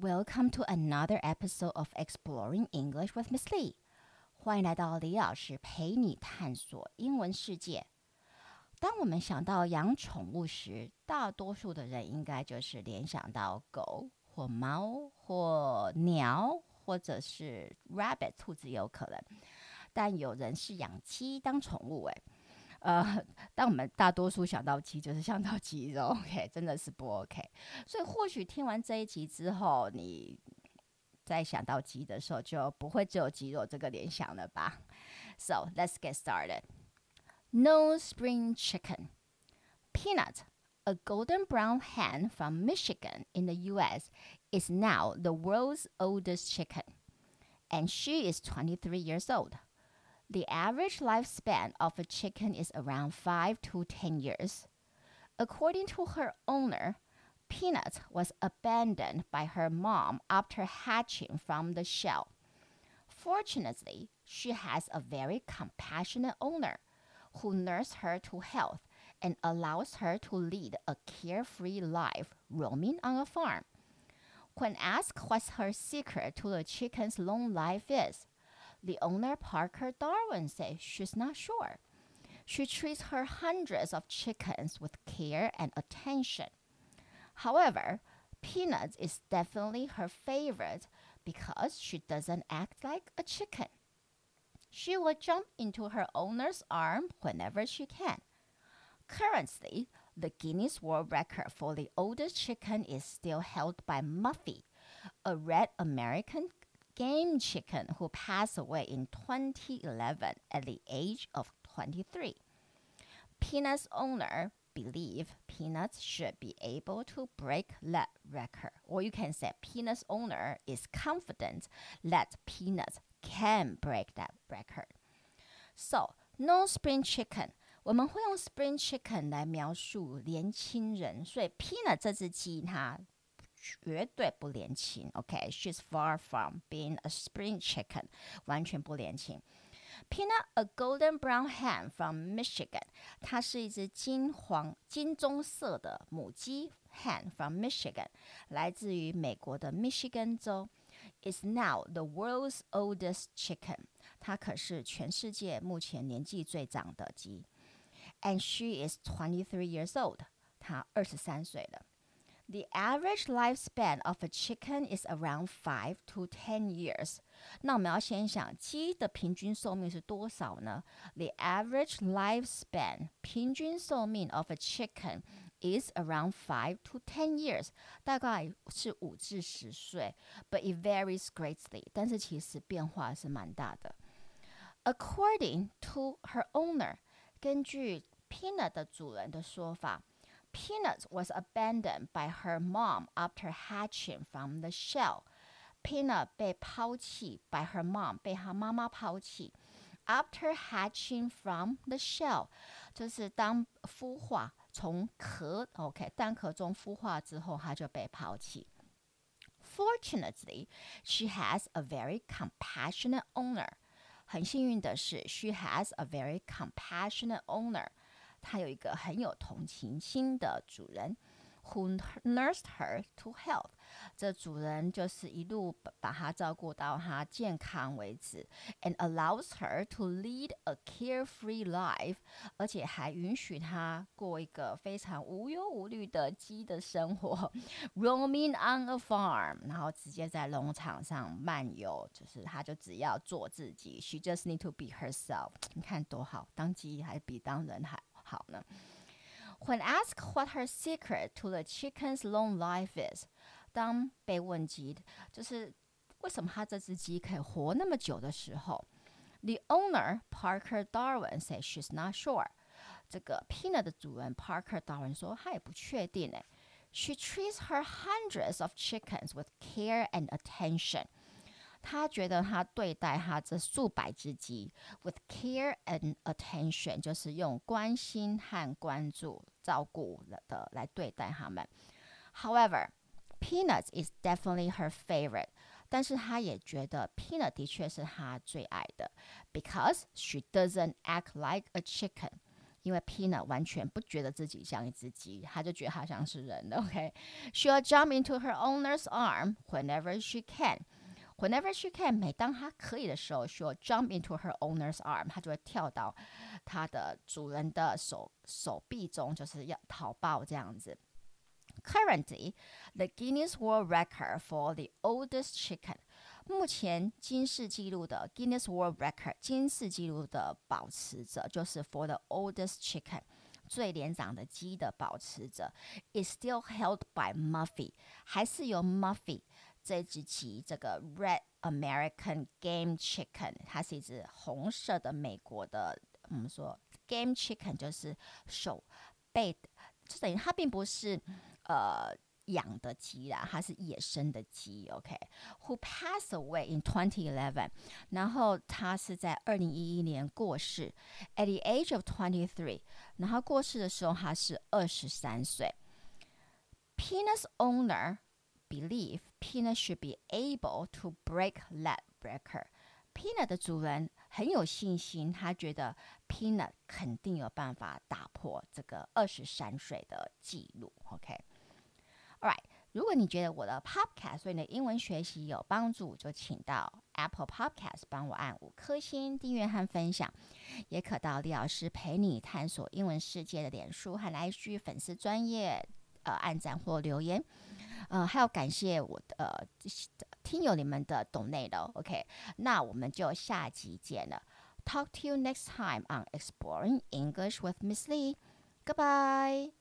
Welcome to another episode of Exploring English with Miss Lee。欢迎来到李老师陪你探索英文世界。当我们想到养宠物时，大多数的人应该就是联想到狗或猫或鸟，或者是 rabbit 兔子有可能。但有人是养鸡当宠物，诶。呃，当我们大多数想到鸡，就是想到鸡肉，OK，真的是不 OK。所以或许听完这一集之后，你在想到鸡的时候，就不会只有鸡肉这个联想了吧？So let's get started. No spring chicken. Peanut, a golden brown hen from Michigan in the U.S., is now the world's oldest chicken, and she is 23 years old. The average lifespan of a chicken is around 5 to 10 years. According to her owner, Peanut was abandoned by her mom after hatching from the shell. Fortunately, she has a very compassionate owner who nurses her to health and allows her to lead a carefree life roaming on a farm. When asked what her secret to the chicken's long life is, the owner, Parker Darwin, says she's not sure. She treats her hundreds of chickens with care and attention. However, Peanuts is definitely her favorite because she doesn't act like a chicken. She will jump into her owner's arm whenever she can. Currently, the Guinness World Record for the oldest chicken is still held by Muffy, a red American game chicken who passed away in 2011 at the age of 23. Peanuts owner believe Peanuts should be able to break that record. Or you can say Peanuts owner is confident that Peanuts can break that record. So, no spring chicken. 我们会用 spring chicken 来描述年轻人，所以 Peanut 这只鸡它 绝对不年轻。OK，she's、okay? far from being a spring chicken，完全不年轻。Peanut, a golden brown hen from Michigan，它是一只金黄金棕色的母鸡 hen from Michigan，来自于美国的密西根州。Is now the world's oldest chicken，它可是全世界目前年纪最长的鸡。And she is twenty three years old，她二十三岁了。 the average lifespan of a chicken is around five to ten years. 那我们要先想鸡的平均寿命是多少呢？The average lifespan 平均寿命 of a chicken is around five to ten years，大概是五至十岁，but it varies greatly。但是其实变化是蛮大的。According to her owner，根据 Peanut 的主人的说法。 Peanut was abandoned by her mom after hatching from the shell. Peanut 被抛弃 by her mom，被她妈妈抛弃。After hatching from the shell，就是当孵化从壳 OK 蛋壳中孵化之后，它就被抛弃。Fortunately, she has a very compassionate owner. 很幸运的是，she has a very compassionate owner. 它有一个很有同情心的主人，who nursed her to health。这主人就是一路把她照顾到她健康为止，and allows her to lead a carefree life，而且还允许她过一个非常无忧无虑的鸡的生活，roaming on a farm，然后直接在农场上漫游，就是她就只要做自己，she just need to be herself。你看多好，当鸡还比当人还。好呢。When asked what her secret to the chicken's long life is，当被问及就是为什么他这只鸡可以活那么久的时候，the owner Parker Darwin says she's not sure。这个 Peanut 的主人 Parker Darwin 说他也不确定诶。She treats her hundreds of chickens with care and attention。 他觉得他对待他这数百只鸡，with care and attention，就是用关心和关注、照顾的来对待他们。However, Peanuts is definitely her favorite，但是他也觉得 Peanut 的确是他最爱的，because she doesn't act like a chicken， 因为 Peanut 完全不觉得自己像一只鸡，他就觉得他像是人。OK，she'll jump into her owner's arm whenever she can。 Whenever she can，每当她可以的时候，she'll jump into her owner's arm，她就会跳到她的主人的手手臂中，就是要逃跑这样子。Currently, the Guinness World Record for the oldest chicken，目前金氏纪录的 Guinness World Record 金氏纪录的保持者就是 for the oldest chicken。最年长的鸡的保持者，is still held by Murphy，还是由 Muffy 这只鸡，这个 Red American Game Chicken，它是一只红色的美国的，我们说 Game Chicken 就是手背，就等于它并不是呃养的鸡啦，它是野生的鸡。OK，Who passed away in 2011，然后他是在二零一一年过世，at the age of twenty three，然后过世的时候他是二十三岁。Penis owner believe Peanut should be able to break that breaker. Peanut 的主人很有信心，他觉得 Peanut 肯定有办法打破这个二十三岁的记录。OK，All right，如果你觉得我的 Podcast 对你的英文学习有帮助，就请到 Apple Podcast 帮我按五颗星订阅和分享，也可到李老师陪你探索英文世界的脸书和 IG 粉丝专业呃按赞或留言。呃，还要感谢我的呃听友你们的懂内的，OK，那我们就下集见了。Talk to you next time on Exploring English with Miss Lee. Goodbye.